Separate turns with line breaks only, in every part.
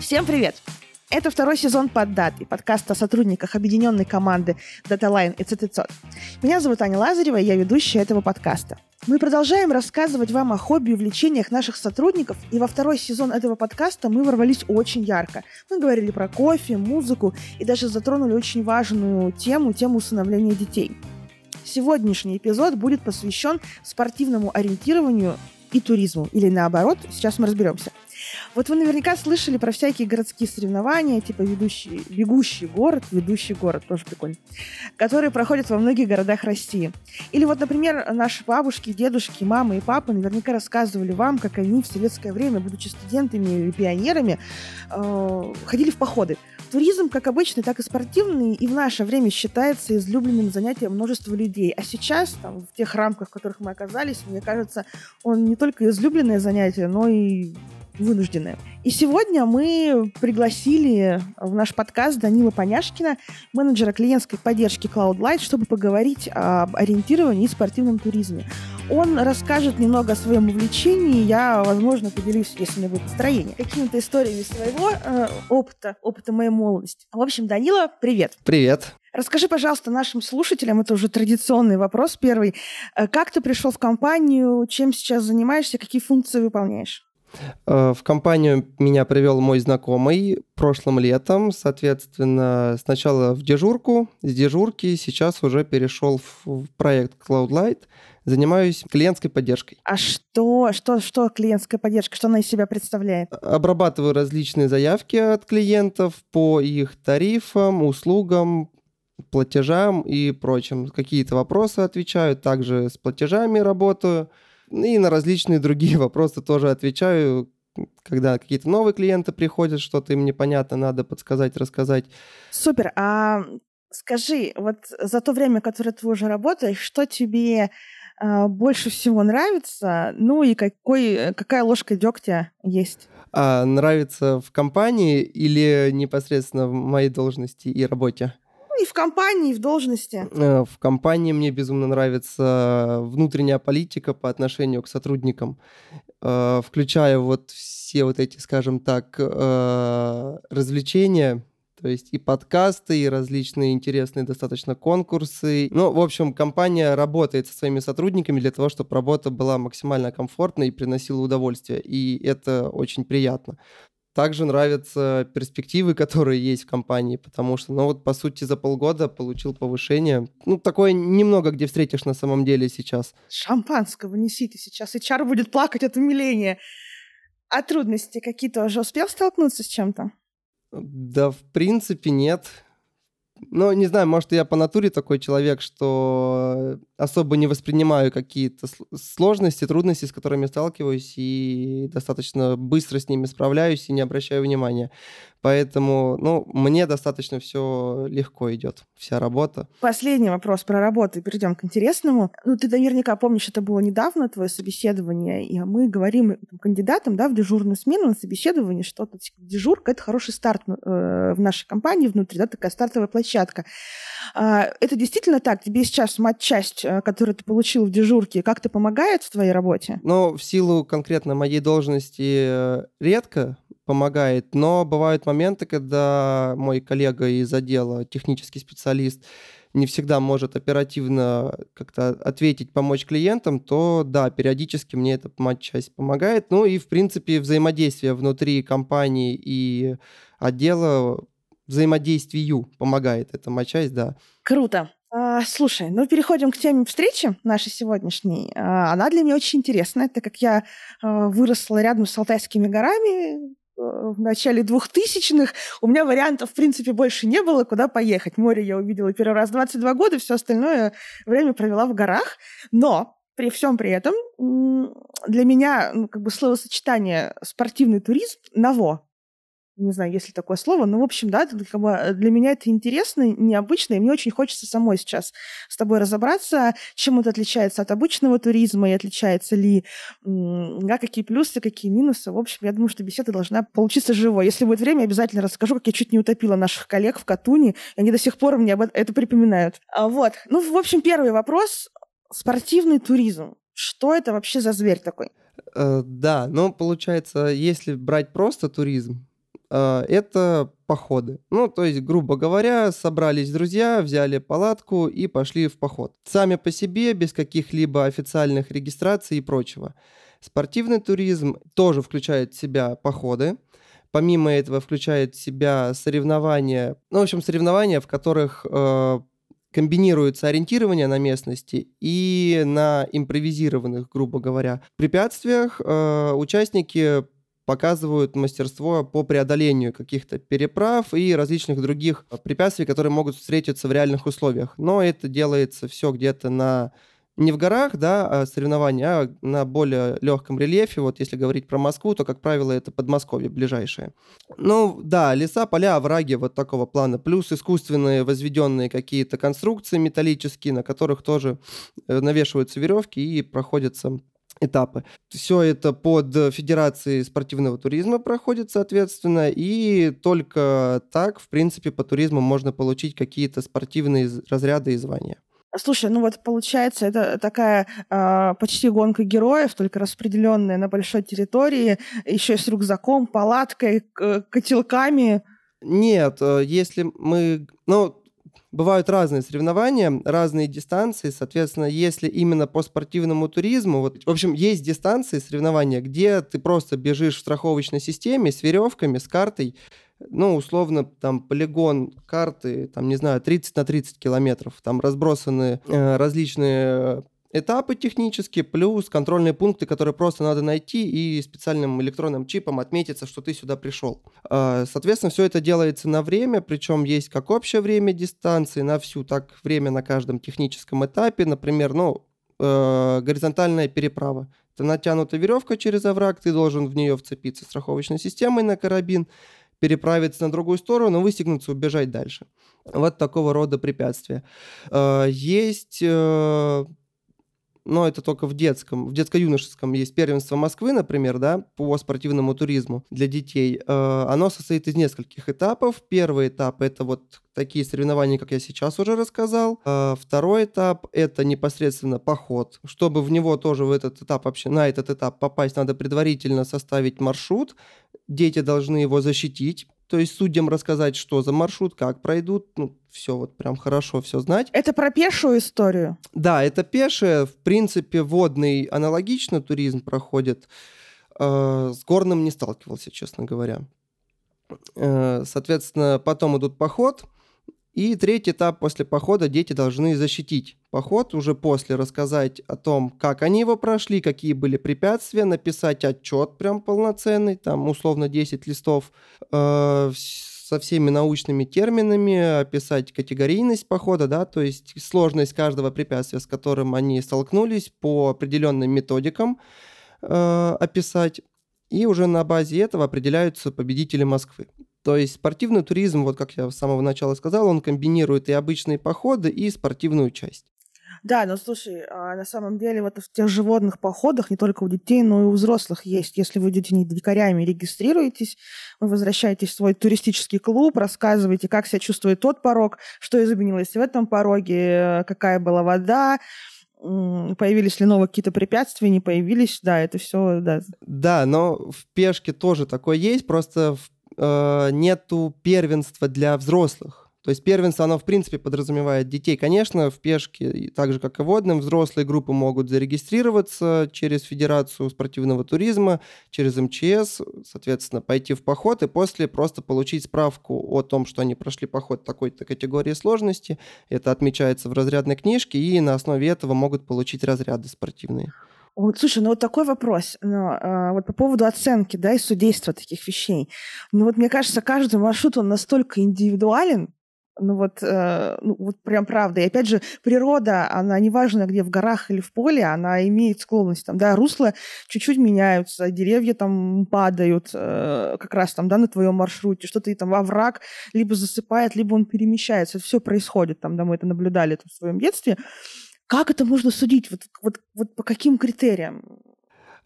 Всем привет! Это второй сезон «Поддат» и подкаст о сотрудниках объединенной команды DataLine и CTCOT. Меня зовут Аня Лазарева, и я ведущая этого подкаста. Мы продолжаем рассказывать вам о хобби и увлечениях наших сотрудников, и во второй сезон этого подкаста мы ворвались очень ярко. Мы говорили про кофе, музыку и даже затронули очень важную тему, тему усыновления детей. Сегодняшний эпизод будет посвящен спортивному ориентированию и туризму, или наоборот, сейчас мы разберемся. Вот вы наверняка слышали про всякие городские соревнования, типа ведущий, бегущий город, ведущий город, тоже прикольно, которые проходят во многих городах России. Или вот, например, наши бабушки, дедушки, мамы и папы наверняка рассказывали вам, как они в советское время, будучи студентами или пионерами, э, ходили в походы. Туризм, как обычный, так и спортивный, и в наше время считается излюбленным занятием множества людей. А сейчас, там, в тех рамках, в которых мы оказались, мне кажется, он не только излюбленное занятие, но и вынуждены. И сегодня мы пригласили в наш подкаст Данила Поняшкина, менеджера клиентской поддержки CloudLight, чтобы поговорить об ориентировании и спортивном туризме. Он расскажет немного о своем увлечении, я, возможно, поделюсь, если у меня будет настроение, какими-то историями своего э, опыта, опыта моей молодости. В общем, Данила, привет.
Привет.
Расскажи, пожалуйста, нашим слушателям, это уже традиционный вопрос первый, э, как ты пришел в компанию, чем сейчас занимаешься, какие функции выполняешь?
Э, в компанию меня привел мой знакомый прошлым летом, соответственно, сначала в дежурку, с дежурки сейчас уже перешел в проект CloudLight, занимаюсь клиентской поддержкой.
А что, что, что клиентская поддержка, что она из себя представляет?
Обрабатываю различные заявки от клиентов по их тарифам, услугам, платежам и прочим. Какие-то вопросы отвечаю, также с платежами работаю. И на различные другие вопросы тоже отвечаю, когда какие-то новые клиенты приходят, что-то им непонятно, надо подсказать, рассказать.
Супер. А скажи, вот за то время, которое ты уже работаешь, что тебе а, больше всего нравится? Ну и какой, какая ложка дегтя есть?
А, нравится в компании или непосредственно в моей должности и работе?
И в компании, и в должности.
Э, в компании мне безумно нравится внутренняя политика по отношению к сотрудникам, э, включая вот все вот эти, скажем так, э, развлечения, то есть и подкасты, и различные интересные достаточно конкурсы. Ну, в общем, компания работает со своими сотрудниками для того, чтобы работа была максимально комфортной и приносила удовольствие. И это очень приятно. Также нравятся перспективы, которые есть в компании, потому что, ну вот, по сути, за полгода получил повышение. Ну, такое немного где встретишь на самом деле сейчас.
Шампанского несите сейчас, HR будет плакать от умиления. А трудности какие-то уже успел столкнуться с чем-то?
Да, в принципе, нет. Ну, не знаю, может, я по натуре такой человек, что особо не воспринимаю какие-то сложности, трудности, с которыми сталкиваюсь, и достаточно быстро с ними справляюсь и не обращаю внимания. Поэтому, ну, мне достаточно все легко идет, вся работа.
Последний вопрос про работу, и перейдем к интересному. Ну, ты наверняка помнишь, это было недавно, твое собеседование, и мы говорим кандидатам, да, в дежурную смену на собеседовании, что типа, дежурка — это хороший старт э, в нашей компании внутри, да, такая стартовая площадка. А, это действительно так? Тебе сейчас мать-часть, э, которую ты получил в дежурке, как-то помогает в твоей работе?
Ну, в силу конкретно моей должности э, редко, помогает, но бывают моменты, когда мой коллега из отдела, технический специалист, не всегда может оперативно как-то ответить, помочь клиентам, то да, периодически мне эта часть помогает. Ну и, в принципе, взаимодействие внутри компании и отдела взаимодействию помогает эта матчасть, да.
Круто. А, слушай, ну переходим к теме встречи нашей сегодняшней. А, она для меня очень интересная, так как я а, выросла рядом с Алтайскими горами, в начале двухтысячных у меня вариантов, в принципе, больше не было, куда поехать. Море я увидела первый раз 22 года, все остальное время провела в горах. Но при всем при этом для меня ну, как бы словосочетание спортивный туризм ново не знаю, есть ли такое слово, но, в общем, да, как бы э, для меня это интересно, необычно, и мне очень хочется самой сейчас с тобой разобраться, чем это отличается от обычного туризма, и отличается ли, да, какие плюсы, какие минусы. В общем, я думаю, что беседа должна получиться живой. Если будет время, обязательно расскажу, как я чуть не утопила наших коллег в Катуни, и они до сих пор мне об это припоминают. А, вот. Ну, в общем, первый вопрос. Спортивный туризм. Что это вообще за зверь такой?
Э, да, ну, получается, если брать просто туризм, это походы. Ну, то есть, грубо говоря, собрались друзья, взяли палатку и пошли в поход. Сами по себе, без каких-либо официальных регистраций и прочего. Спортивный туризм тоже включает в себя походы. Помимо этого включает в себя соревнования, ну, в общем, соревнования, в которых э, комбинируется ориентирование на местности и на импровизированных, грубо говоря, препятствиях э, участники показывают мастерство по преодолению каких-то переправ и различных других препятствий, которые могут встретиться в реальных условиях. Но это делается все где-то на не в горах, да, а соревнования, а на более легком рельефе. Вот если говорить про Москву, то, как правило, это Подмосковье ближайшее. Ну, да, леса, поля, овраги вот такого плана. Плюс искусственные возведенные какие-то конструкции металлические, на которых тоже э, навешиваются веревки и проходятся этапы. Все это под Федерацией спортивного туризма проходит, соответственно, и только так, в принципе, по туризму можно получить какие-то спортивные разряды и звания.
Слушай, ну вот получается, это такая э, почти гонка героев, только распределенная на большой территории, еще с рюкзаком, палаткой, котелками.
Нет, э, если мы... Ну, бывают разные соревнования, разные дистанции, соответственно, если именно по спортивному туризму, вот, в общем, есть дистанции соревнования, где ты просто бежишь в страховочной системе с веревками, с картой, ну, условно, там полигон карты, там, не знаю, 30 на 30 километров, там разбросаны э, различные этапы технические, плюс контрольные пункты, которые просто надо найти и специальным электронным чипом отметиться, что ты сюда пришел. Э, соответственно, все это делается на время, причем есть как общее время дистанции на всю, так время на каждом техническом этапе. Например, ну, э, горизонтальная переправа. Это натянута веревка через овраг, ты должен в нее вцепиться страховочной системой на карабин, переправиться на другую сторону, выстегнуться, убежать дальше. Вот такого рода препятствия. Э, есть э, но это только в детском, в детско-юношеском есть первенство Москвы, например, да, по спортивному туризму для детей. Э, оно состоит из нескольких этапов. Первый этап – это вот такие соревнования, как я сейчас уже рассказал. Второй этап – это непосредственно поход. Чтобы в него тоже в этот этап вообще, на этот этап попасть, надо предварительно составить маршрут, дети должны его защитить, то есть судьям рассказать, что за маршрут, как пройдут, ну, все вот прям хорошо все знать.
Это про пешую историю?
Да, это пешая. В принципе, водный аналогично туризм проходит. Э, с горным не сталкивался, честно говоря. Э, соответственно, потом идут поход – и третий этап после похода дети должны защитить поход, уже после рассказать о том, как они его прошли, какие были препятствия, написать отчет прям полноценный, там условно 10 листов, э, со всеми научными терминами, описать категорийность похода, да, то есть сложность каждого препятствия, с которым они столкнулись, по определенным методикам э, описать. И уже на базе этого определяются победители Москвы. То есть спортивный туризм, вот как я с самого начала сказал, он комбинирует и обычные походы, и спортивную часть.
Да, но слушай, а на самом деле вот в тех же водных походах не только у детей, но и у взрослых есть. Если вы идете не дикарями, регистрируетесь, вы возвращаетесь в свой туристический клуб, рассказываете, как себя чувствует тот порог, что изменилось в этом пороге, какая была вода, появились ли новые какие-то препятствия, не появились, да, это все, да.
Да, но в пешке тоже такое есть, просто в э, нету первенства для взрослых. То есть первенство, оно в принципе подразумевает детей. Конечно, в пешке, так же как и водным, взрослые группы могут зарегистрироваться через Федерацию спортивного туризма, через МЧС, соответственно, пойти в поход и после просто получить справку о том, что они прошли поход такой-то категории сложности. Это отмечается в разрядной книжке, и на основе этого могут получить разряды спортивные.
Вот, слушай, ну вот такой вопрос. Ну, а, вот по поводу оценки, да, и судейства таких вещей. Ну вот мне кажется, каждый маршрут, он настолько индивидуален, ну вот, э, ну вот прям правда. И опять же, природа, она неважно где, в горах или в поле, она имеет склонность. Там, да, русла чуть-чуть меняются, деревья там падают э, как раз там, да, на твоем маршруте, что-то там во враг либо засыпает, либо он перемещается. Все происходит там, да, мы это наблюдали это в своем детстве. Как это можно судить? Вот, вот, вот по каким критериям?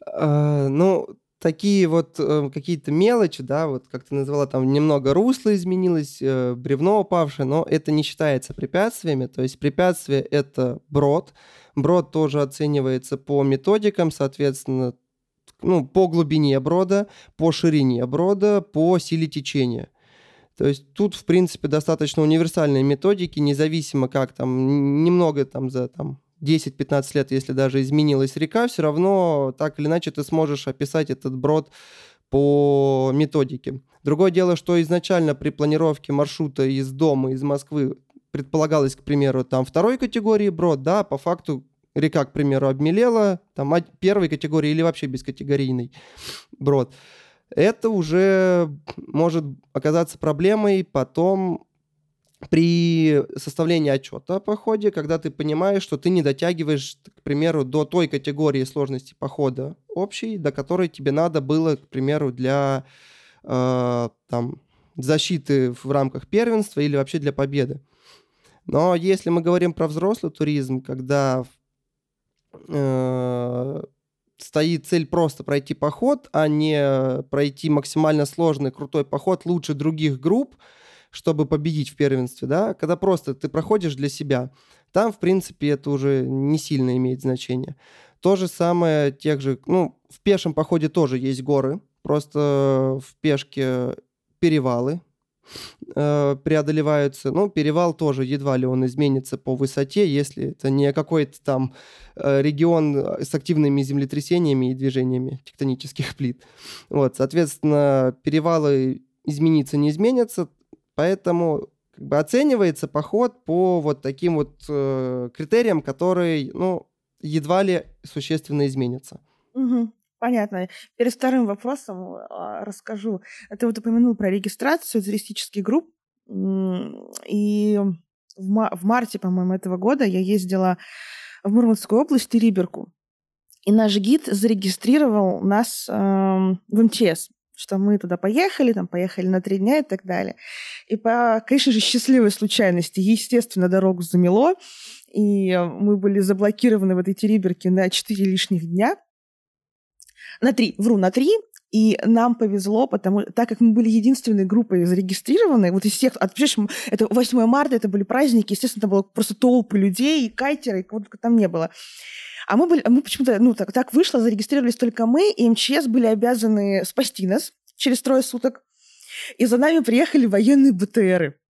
А, ну, такие вот э, какие-то мелочи, да, вот как ты назвала, там немного русло изменилось, э, бревно упавшее, но это не считается препятствиями, то есть препятствие — это брод. Брод тоже оценивается по методикам, соответственно, ну, по глубине брода, по ширине брода, по силе течения. То есть тут, в принципе, достаточно универсальные методики, независимо как там, немного там за там, 10-15 лет, если даже изменилась река, все равно так или иначе ты сможешь описать этот брод по методике. Другое дело, что изначально при планировке маршрута из дома, из Москвы предполагалось, к примеру, там второй категории брод, да, по факту река, к примеру, обмелела, там первой категории или вообще бескатегорийный брод. Это уже может оказаться проблемой потом при составлении отчета о походе, когда ты понимаешь, что ты не дотягиваешь, к примеру, до той категории сложности похода общей, до которой тебе надо было, к примеру, для э, там, защиты в рамках первенства или вообще для победы. Но если мы говорим про взрослый туризм, когда э, стоит цель просто пройти поход, а не пройти максимально сложный, крутой поход лучше других групп, чтобы победить в первенстве, да, когда просто ты проходишь для себя, там, в принципе, это уже не сильно имеет значение. То же самое тех же, ну, в пешем походе тоже есть горы, просто в пешке перевалы, э, преодолеваются. Ну, перевал тоже едва ли он изменится по высоте, если это не какой-то там э, регион с активными землетрясениями и движениями тектонических плит. Вот, соответственно, перевалы измениться не изменятся, Поэтому как бы оценивается поход по вот таким вот э, критериям, которые, ну, едва ли существенно изменятся.
Угу. Понятно. Перед вторым вопросом э, расскажу. Ты вот упомянул про регистрацию туристических групп. И в, ма- в марте, по-моему, этого года я ездила в Мурманскую область, Риберку. И наш гид зарегистрировал нас э, в МЧС что мы туда поехали, там поехали на три дня и так далее. И по, конечно же, счастливой случайности, естественно, дорогу замело, и мы были заблокированы в этой Териберке на четыре лишних дня. На три, вру, на три, и нам повезло, потому так как мы были единственной группой зарегистрированной, вот из всех, от, это 8 марта, это были праздники, естественно, там было просто толпы людей, и кайтеры, и кого только там не было. А мы, были, мы почему-то, ну, так, так вышло, зарегистрировались только мы, и МЧС были обязаны спасти нас через трое суток. И за нами приехали военные БТРы.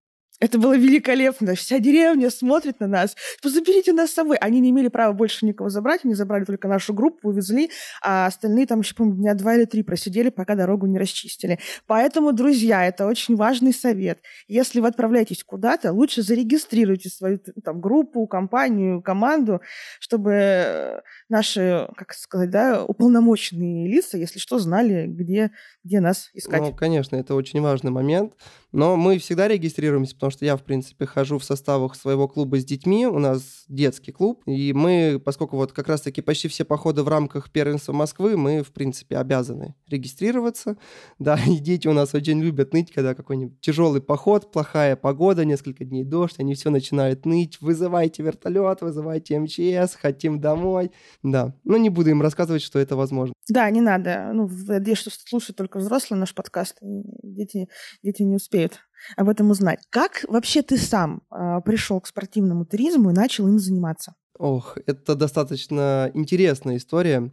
Это было великолепно. Вся деревня смотрит на нас. Заберите нас с собой. Они не имели права больше никого забрать. Они забрали только нашу группу, увезли, а остальные там еще, по-моему, дня два или три просидели, пока дорогу не расчистили. Поэтому, друзья, это очень важный совет. Если вы отправляетесь куда-то, лучше зарегистрируйте свою там, группу, компанию, команду, чтобы наши, как сказать, да, уполномоченные лица, если что, знали, где, где нас искать.
Ну, конечно, это очень важный момент. Но мы всегда регистрируемся, потому что я, в принципе, хожу в составах своего клуба с детьми, у нас детский клуб, и мы, поскольку вот как раз-таки почти все походы в рамках первенства Москвы, мы, в принципе, обязаны регистрироваться. Да, и дети у нас очень любят ныть, когда какой-нибудь тяжелый поход, плохая погода, несколько дней дождь, они все начинают ныть, вызывайте вертолет, вызывайте МЧС, хотим домой. Да, но не буду им рассказывать, что это возможно.
Да, не надо. Ну, надеюсь, что слушают только взрослые наш подкаст, дети, дети не успеют стоит об этом узнать. Как вообще ты сам э, пришел к спортивному туризму и начал им заниматься?
Ох, это достаточно интересная история.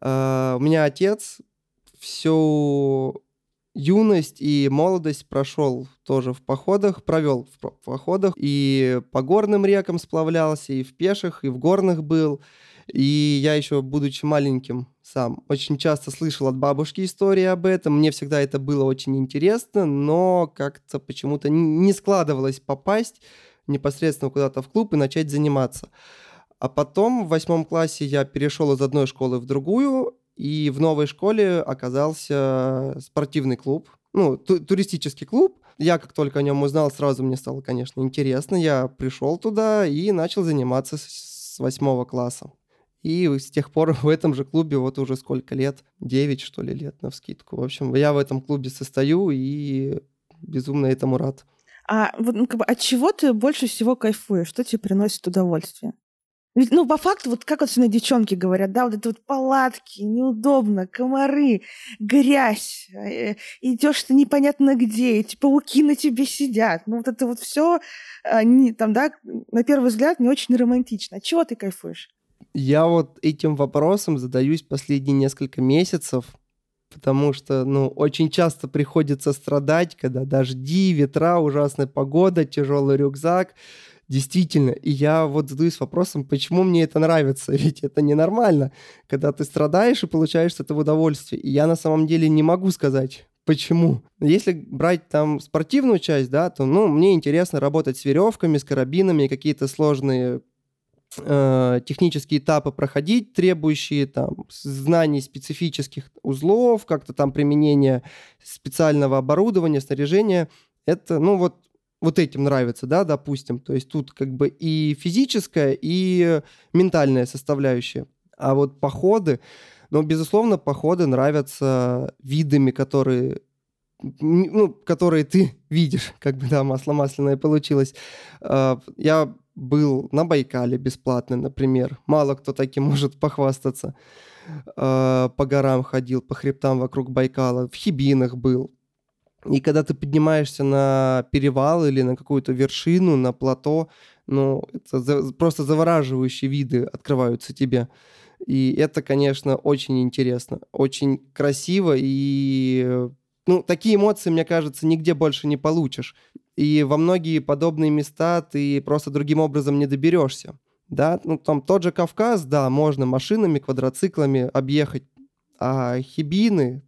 Э, у меня отец всю юность и молодость прошел тоже в походах, провел в походах, и по горным рекам сплавлялся, и в пеших, и в горных был. И я еще, будучи маленьким сам, очень часто слышал от бабушки истории об этом. Мне всегда это было очень интересно, но как-то почему-то не складывалось попасть непосредственно куда-то в клуб и начать заниматься. А потом в восьмом классе я перешел из одной школы в другую, и в новой школе оказался спортивный клуб, ну, ту- туристический клуб. Я как только о нем узнал, сразу мне стало, конечно, интересно. Я пришел туда и начал заниматься с восьмого класса. И с тех пор в этом же клубе вот уже сколько лет? 9, что ли, лет на вскидку. В общем, я в этом клубе состою и безумно этому рад.
А вот, ну, как бы, от чего ты больше всего кайфуешь? Что тебе приносит удовольствие? Ведь, ну, по факту, вот как вот сегодня девчонки говорят, да, вот это вот палатки, неудобно, комары, грязь, э, идешь ты непонятно где, эти пауки на тебе сидят. Ну, вот это вот все, там, да, на первый взгляд, не очень романтично. От чего ты кайфуешь?
Я вот этим вопросом задаюсь последние несколько месяцев, потому что, ну, очень часто приходится страдать, когда дожди, ветра, ужасная погода, тяжелый рюкзак. Действительно, и я вот задаюсь вопросом, почему мне это нравится, ведь это ненормально, когда ты страдаешь и получаешь от этого удовольствие. И я на самом деле не могу сказать, Почему? Если брать там спортивную часть, да, то, ну, мне интересно работать с веревками, с карабинами, какие-то сложные э, технические этапы проходить, требующие там знаний специфических узлов, как-то там применение специального оборудования, снаряжения. Это, ну, вот вот этим нравится, да, допустим. То есть тут как бы и физическая, и ментальная составляющая. А вот походы, но, безусловно, походы нравятся видами, которые ну, которые ты видишь, как бы, да, масло масляное получилось. А, я был на Байкале бесплатно, например. Мало кто таким может похвастаться. А, по горам ходил, по хребтам вокруг Байкала. В Хибинах был. И когда ты поднимаешься на перевал или на какую-то вершину, на плато, ну, это просто завораживающие виды открываются тебе. И это, конечно, очень интересно, очень красиво, и ну, такие эмоции, мне кажется, нигде больше не получишь. И во многие подобные места ты просто другим образом не доберешься. Да, ну там тот же Кавказ, да, можно машинами, квадроциклами объехать, а Хибины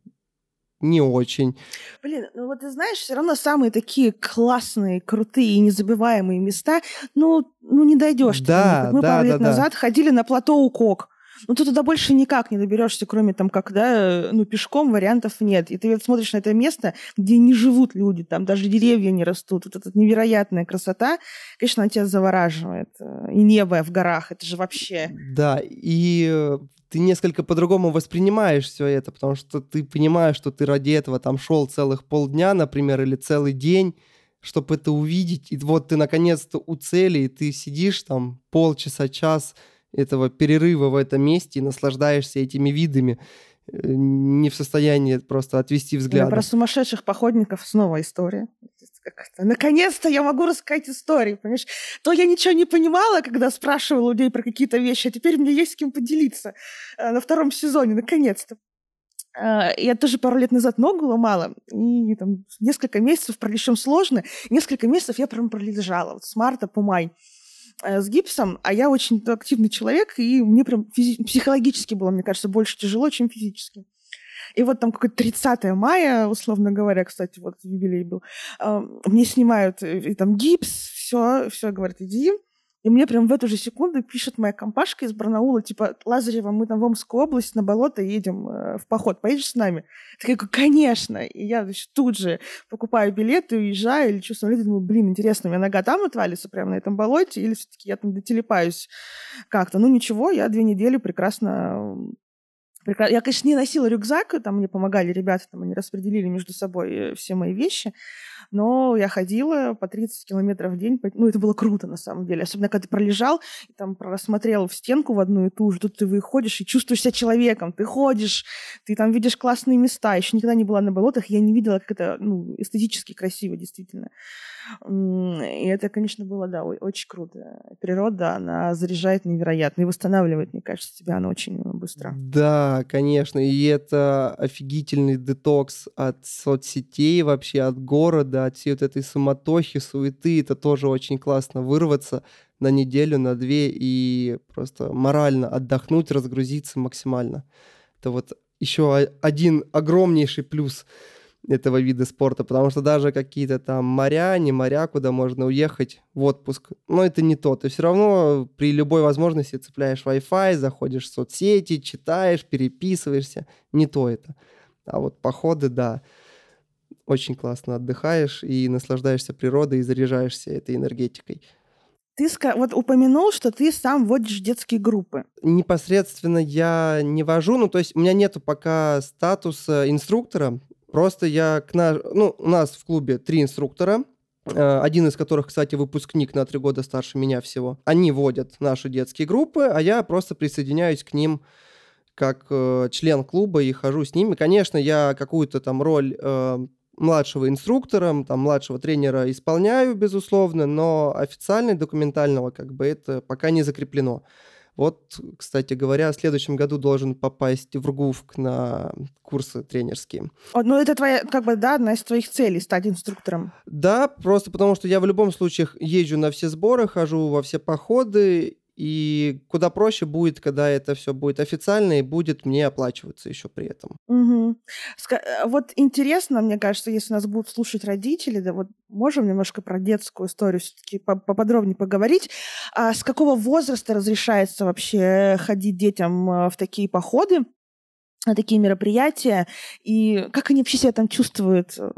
не очень.
Блин, ну вот ты знаешь, все равно самые такие классные, крутые и незабываемые места, ну, ну не дойдешь. Да, Мы да, пару лет да, назад да. ходили на плато Укок. Ну, ты туда больше никак не доберешься, кроме там, как, да, ну, пешком вариантов нет. И ты смотришь на это место, где не живут люди, там даже деревья не растут. Вот эта невероятная красота, конечно, она тебя завораживает. И небо в горах, это же вообще...
Да, и э, ты несколько по-другому воспринимаешь все это, потому что ты понимаешь, что ты ради этого там шел целых полдня, например, или целый день, чтобы это увидеть. И вот ты наконец-то у цели, и ты сидишь там полчаса, час, этого перерыва в этом месте и наслаждаешься этими видами, э, не в состоянии просто отвести взгляд.
Про сумасшедших походников снова история. Наконец-то я могу рассказать истории, понимаешь? То я ничего не понимала, когда спрашивала людей про какие-то вещи, а теперь мне есть с кем поделиться э, на втором сезоне, наконец-то. Э, я тоже пару лет назад ногу ломала, и там несколько месяцев, причем сложно, несколько месяцев я прям пролежала, вот с марта по май. Э, с гипсом, а я очень активный человек, и мне прям физи- психологически было, мне кажется, больше тяжело, чем физически. И вот там какое-то 30 мая, условно говоря, кстати, вот юбилей был, э, мне снимают э, и там гипс, все, все, говорят, иди, и мне прям в эту же секунду пишет моя компашка из Барнаула, типа, Лазарева, мы там в Омскую область на болото едем э, в поход, поедешь с нами? Я такая, конечно. И я значит, тут же покупаю билеты, уезжаю, или смотрю, думаю, блин, интересно, у меня нога там отвалится прямо на этом болоте, или все-таки я там дотелепаюсь как-то. Ну ничего, я две недели прекрасно я, конечно, не носила рюкзак, там мне помогали ребята, там они распределили между собой э, все мои вещи, но я ходила по 30 километров в день, ну, это было круто, на самом деле, особенно когда ты пролежал, и там просмотрел в стенку в одну и ту же, тут ты выходишь и чувствуешь себя человеком, ты ходишь, ты там видишь классные места, еще никогда не была на болотах, я не видела, как это, ну, эстетически красиво, действительно. И это, конечно, было, да, очень круто. Природа, она заряжает невероятно и восстанавливает, мне кажется, тебя она очень быстро.
Да, конечно, и это офигительный детокс от соцсетей вообще, от города, от всей вот этой суматохи, суеты. Это тоже очень классно вырваться на неделю, на две и просто морально отдохнуть, разгрузиться максимально. Это вот еще один огромнейший плюс – этого вида спорта, потому что даже какие-то там моря, не моря, куда можно уехать в отпуск, но это не то. Ты все равно при любой возможности цепляешь Wi-Fi, заходишь в соцсети, читаешь, переписываешься. Не то это. А вот походы, да, очень классно отдыхаешь и наслаждаешься природой и заряжаешься этой энергетикой.
Ты вот упомянул, что ты сам водишь детские группы.
Непосредственно я не вожу, ну то есть у меня нету пока статуса инструктора, Просто я к на... ну, у нас в клубе три инструктора, э, один из которых, кстати, выпускник на три года старше меня всего. Они водят наши детские группы, а я просто присоединяюсь к ним как э, член клуба и хожу с ними. Конечно, я какую-то там роль э, младшего инструктора, там, младшего тренера исполняю, безусловно, но официально документального как бы это пока не закреплено. Вот, кстати говоря, в следующем году должен попасть в РГУФК на курсы тренерские.
ну, это твоя, как бы, да, одна из твоих целей, стать инструктором.
Да, просто потому что я в любом случае езжу на все сборы, хожу во все походы, и куда проще будет, когда это все будет официально и будет мне оплачиваться еще при этом.
Угу. Вот интересно, мне кажется, если нас будут слушать родители, да, вот можем немножко про детскую историю все-таки поподробнее поговорить. А с какого возраста разрешается вообще ходить детям э, в такие походы, на такие мероприятия, и как они вообще себя там чувствуют, э,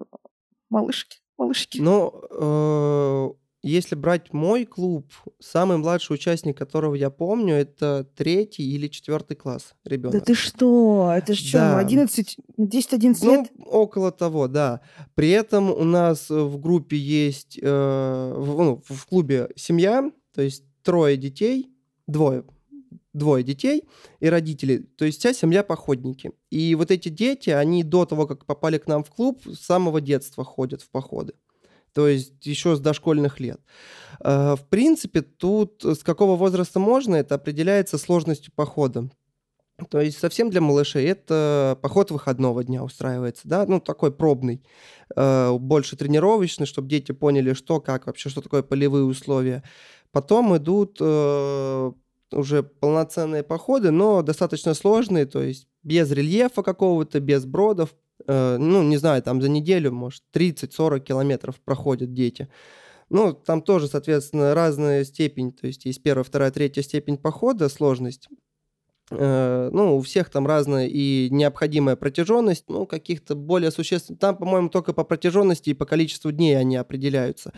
малышки? малышки?
Ну, если брать мой клуб, самый младший участник, которого я помню, это третий или четвертый класс ребенок.
Да ты что? Это же что, 11, 10-11
ну,
лет?
около того, да. При этом у нас в группе есть, э, в, ну, в клубе семья, то есть трое детей, двое, двое детей и родители. То есть вся семья походники. И вот эти дети, они до того, как попали к нам в клуб, с самого детства ходят в походы то есть еще с дошкольных лет. Э, в принципе, тут с какого возраста можно, это определяется сложностью похода. То есть совсем для малышей это поход выходного дня устраивается, да, ну такой пробный, э, больше тренировочный, чтобы дети поняли, что, как вообще, что такое полевые условия. Потом идут э, уже полноценные походы, но достаточно сложные, то есть без рельефа какого-то, без бродов, Э, ну, не знаю, там за неделю, может, 30-40 километров проходят дети. Ну, там тоже, соответственно, разная степень, то есть есть первая, вторая, третья степень похода, сложность. Э, ну, у всех там разная и необходимая протяженность, ну, каких-то более существенных. Там, по-моему, только по протяженности и по количеству дней они определяются.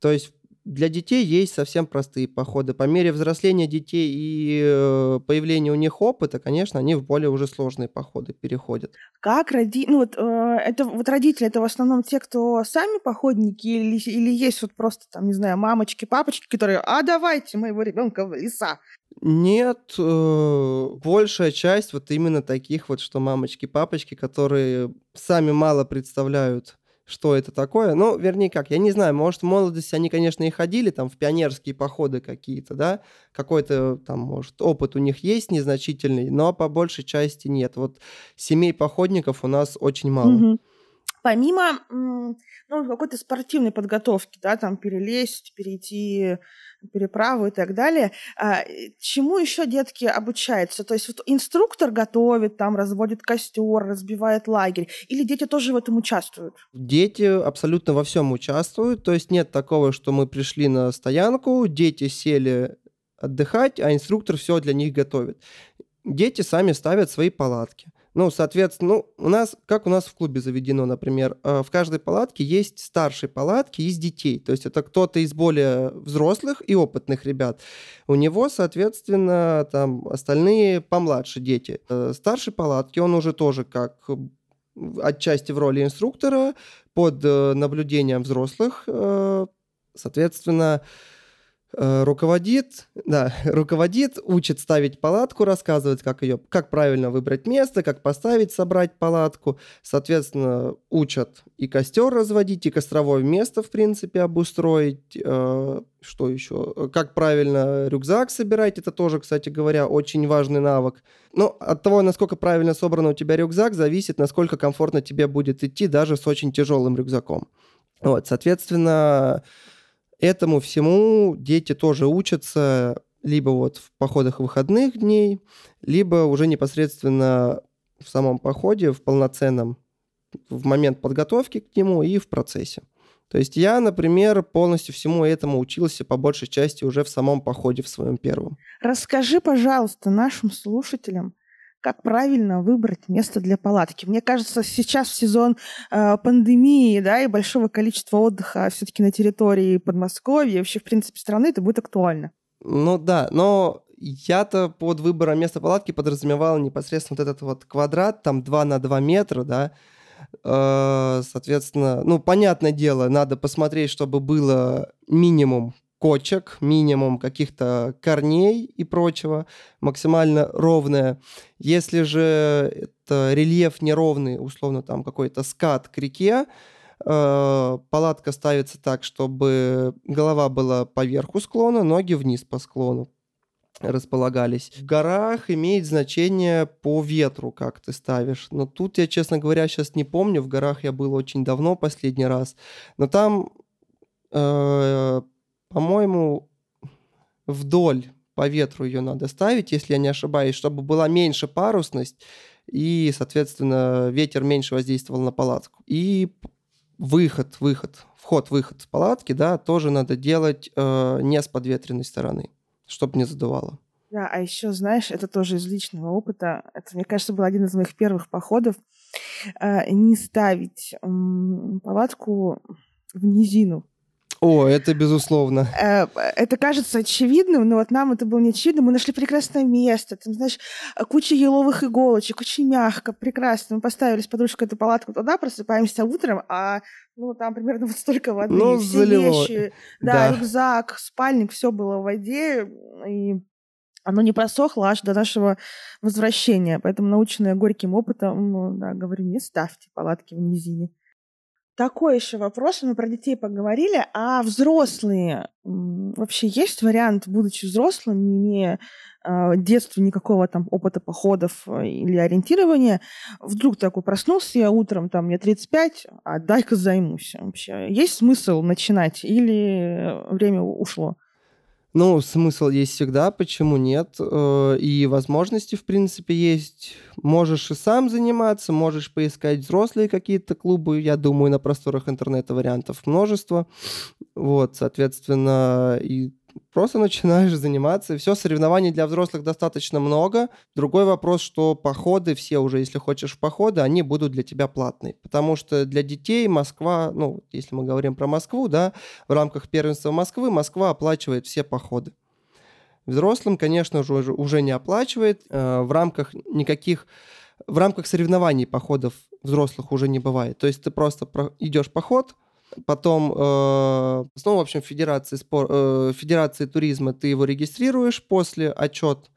То есть для детей есть совсем простые походы. По мере взросления детей и э, появления у них опыта, конечно, они в более уже сложные походы переходят.
Как роди... Ну вот, э, это вот родители, это в основном те, кто сами походники или, или есть вот просто там, не знаю, мамочки, папочки, которые, а давайте моего ребенка в леса.
Нет, э, большая часть вот именно таких вот, что мамочки, папочки, которые сами мало представляют что это такое. Ну, вернее как, я не знаю, может, в молодости они, конечно, и ходили там в пионерские походы какие-то, да, какой-то там, может, опыт у них есть незначительный, но по большей части нет. Вот семей походников у нас очень мало. Угу.
Помимо ну, какой-то спортивной подготовки, да, там перелезть, перейти переправу и так далее. А, чему еще детки обучаются? То есть вот инструктор готовит, там разводит костер, разбивает лагерь, или дети тоже в этом участвуют?
Дети абсолютно во всем участвуют, то есть нет такого, что мы пришли на стоянку, дети сели отдыхать, а инструктор все для них готовит. Дети сами ставят свои палатки. Ну, соответственно, ну, у нас, как у нас в клубе заведено, например, э, в каждой палатке есть старшие палатки из детей. То есть это кто-то из более взрослых и опытных ребят. У него, соответственно, там остальные помладше дети. Э, старшей палатки он уже тоже как отчасти в роли инструктора под э, наблюдением взрослых, соответственно, руководит, да, руководит, учит ставить палатку, рассказывает, как ее, как правильно выбрать место, как поставить, собрать палатку. Соответственно, учат и костер разводить, и костровое место, в принципе, обустроить. Э, что еще? Как правильно рюкзак собирать, это тоже, кстати говоря, очень важный навык. Но от того, насколько правильно собран у тебя рюкзак, зависит, насколько комфортно тебе будет идти даже с очень тяжелым рюкзаком. Вот, соответственно, Этому всему дети тоже учатся либо вот в походах выходных дней, либо уже непосредственно в самом походе, в полноценном, в момент подготовки к нему и в процессе. То есть я, например, полностью всему этому учился по большей части уже в самом походе в своем первом.
Расскажи, пожалуйста, нашим слушателям, как правильно выбрать место для палатки. Мне кажется, сейчас в сезон э, пандемии, да, и большого количества отдыха все-таки на территории Подмосковья, вообще, в принципе, страны, это будет актуально.
Ну да, но я-то под выбором места палатки подразумевал непосредственно вот этот вот квадрат, там 2 на 2 метра, да, э, соответственно, ну, понятное дело, надо посмотреть, чтобы было минимум кочек, минимум каких-то корней и прочего, максимально ровная. Если же это рельеф неровный, условно там какой-то скат к реке, э, палатка ставится так, чтобы голова была поверху склона, ноги вниз по склону. располагались. В горах имеет значение по ветру, как ты ставишь. Но тут я, честно говоря, сейчас не помню. В горах я был очень давно, последний раз. Но там, э, по-моему, вдоль по ветру ее надо ставить, если я не ошибаюсь, чтобы была меньше парусность и, соответственно, ветер меньше воздействовал на палатку. И выход, выход, вход-выход с палатки, да, тоже надо делать э, не с подветренной стороны, чтобы не задувало.
Да, а еще, знаешь, это тоже из личного опыта. Это, мне кажется, был один из моих первых походов. Э, не ставить э, палатку в низину.
О, это безусловно.
Э, это кажется очевидным, но вот нам это было не очевидно. Мы нашли прекрасное место. Там, знаешь, куча еловых иголочек, очень мягко, прекрасно. Мы поставили с подружкой эту палатку туда, просыпаемся утром, а ну, там примерно вот столько воды. Ну, все залило. вещи, да, да, рюкзак, спальник, все было в воде. И оно не просохло аж до нашего возвращения. Поэтому, наученная горьким опытом, ну, да, говорю, не ставьте палатки в низине. Такой еще вопрос. Мы про детей поговорили. А взрослые? Вообще есть вариант, будучи взрослым, не имея э, детства никакого там опыта походов э, или ориентирования, вдруг такой проснулся я утром, там, мне 35, а дай-ка займусь. Вообще есть смысл начинать или время ушло?
Ну, смысл есть всегда, почему нет? Э, и возможности, в принципе, есть. Можешь и сам заниматься, можешь поискать взрослые какие-то клубы. Я думаю, на просторах интернета вариантов множество. Вот, соответственно, и Просто начинаешь заниматься. Все, соревнований для взрослых достаточно много. Другой вопрос, что походы, все уже, если хочешь в походы, они будут для тебя платные. Потому что для детей Москва, ну, если мы говорим про Москву, да, в рамках первенства Москвы, Москва оплачивает все походы. Взрослым, конечно же, уже, не оплачивает. Э, в рамках никаких, в рамках соревнований походов взрослых уже не бывает. То есть ты просто идешь поход, Потом, э, снова, в общем, Федерации, спор, э, Федерации туризма ты его регистрируешь после отчет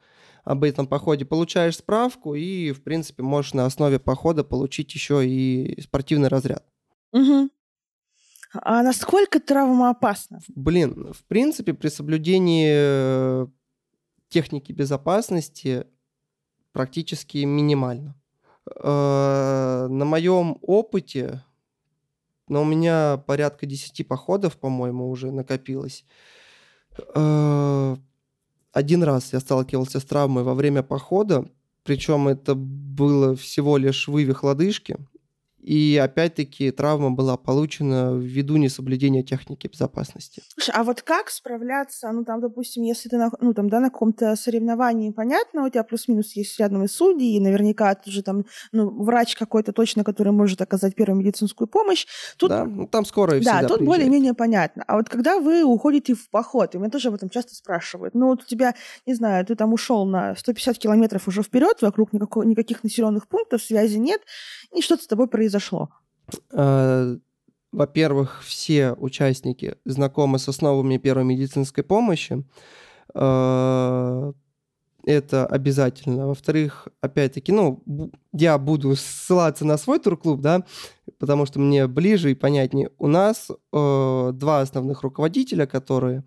об этом походе, получаешь справку и, в принципе, можешь на основе похода получить еще и спортивный разряд.
Угу. А насколько травмоопасно?
Блин, в принципе, при соблюдении э, техники безопасности практически минимально. Э, на моем опыте но у меня порядка 10 походов, по-моему, уже накопилось. Э, один раз я сталкивался с травмой во время похода, причем это было всего лишь вывих лодыжки, и опять-таки травма была получена ввиду несоблюдения техники безопасности.
Слушай, а вот как справляться, ну там, допустим, если ты на, ну, там, да, на каком-то соревновании, понятно, у тебя плюс-минус есть рядом и судьи, и наверняка ты же там, ну, врач какой-то точно, который может оказать первую медицинскую помощь.
Тут, да, ну, там скоро
Да, тут более-менее понятно. А вот когда вы уходите в поход, и меня тоже об этом часто спрашивают, ну вот у тебя, не знаю, ты там ушел на 150 километров уже вперед, вокруг никакого, никаких населенных пунктов, связи нет, и что-то с тобой произошло произошло?
Э, во-первых, все участники знакомы с основами первой медицинской помощи. Это обязательно. Во-вторых, опять-таки, ну, я буду ссылаться на свой турклуб, да, потому что мне ближе и понятнее. У нас э, два основных руководителя, которые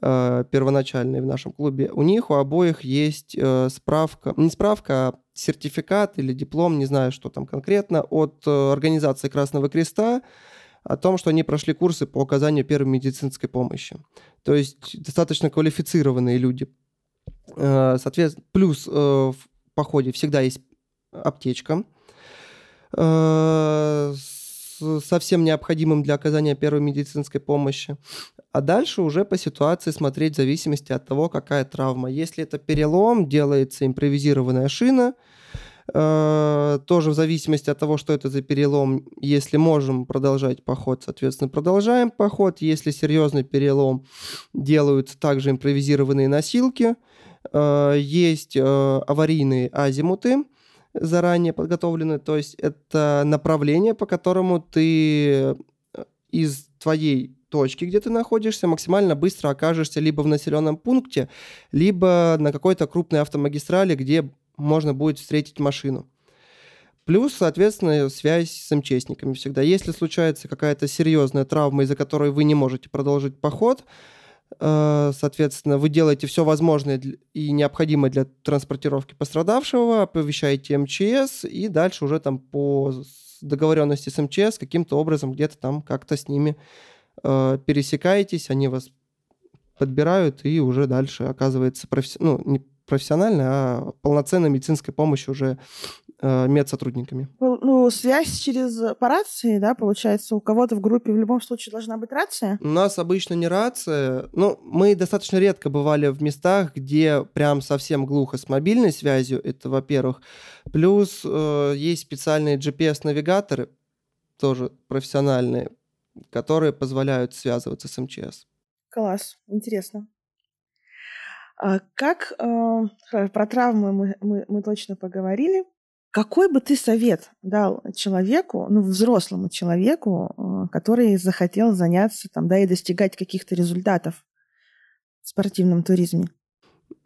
э, первоначальные в нашем клубе. У них у обоих есть э, справка, не справка, а сертификат или диплом, не знаю, что там конкретно, от э, организации Красного Креста о том, что они прошли курсы по оказанию первой медицинской помощи. То есть достаточно квалифицированные люди. Э, соответственно, плюс э, в походе всегда есть аптечка со всем необходимым для оказания первой медицинской помощи. А дальше уже по ситуации смотреть в зависимости от того, какая травма. Если это перелом, делается импровизированная шина. Э, тоже в зависимости от того, что это за перелом. Если можем продолжать поход, соответственно, продолжаем поход. Если серьезный перелом, делаются также импровизированные носилки. Э, есть э, аварийные азимуты заранее подготовлены, то есть это направление, по которому ты из твоей точки, где ты находишься, максимально быстро окажешься либо в населенном пункте, либо на какой-то крупной автомагистрали, где можно будет встретить машину. Плюс, соответственно, связь с МЧСниками всегда. Если случается какая-то серьезная травма, из-за которой вы не можете продолжить поход, Э, соответственно, вы делаете все возможное и необходимое для транспортировки пострадавшего, оповещаете МЧС, и дальше уже там по договоренности с МЧС каким-то образом где-то там как-то с ними э, пересекаетесь, они вас подбирают, и уже дальше оказывается професси... ну, не профессиональная, а полноценная медицинская помощь уже э, медсотрудниками.
Ну, связь через по рации, да, получается, у кого-то в группе в любом случае должна быть рация?
У нас обычно не рация. Ну, мы достаточно редко бывали в местах, где прям совсем глухо с мобильной связью, это во-первых. Плюс э, есть специальные GPS-навигаторы, тоже профессиональные, которые позволяют связываться с МЧС.
Класс, интересно. А как э, про травмы мы, мы, мы точно поговорили. Какой бы ты совет дал человеку, ну, взрослому человеку, э, который захотел заняться там, да, и достигать каких-то результатов в спортивном туризме?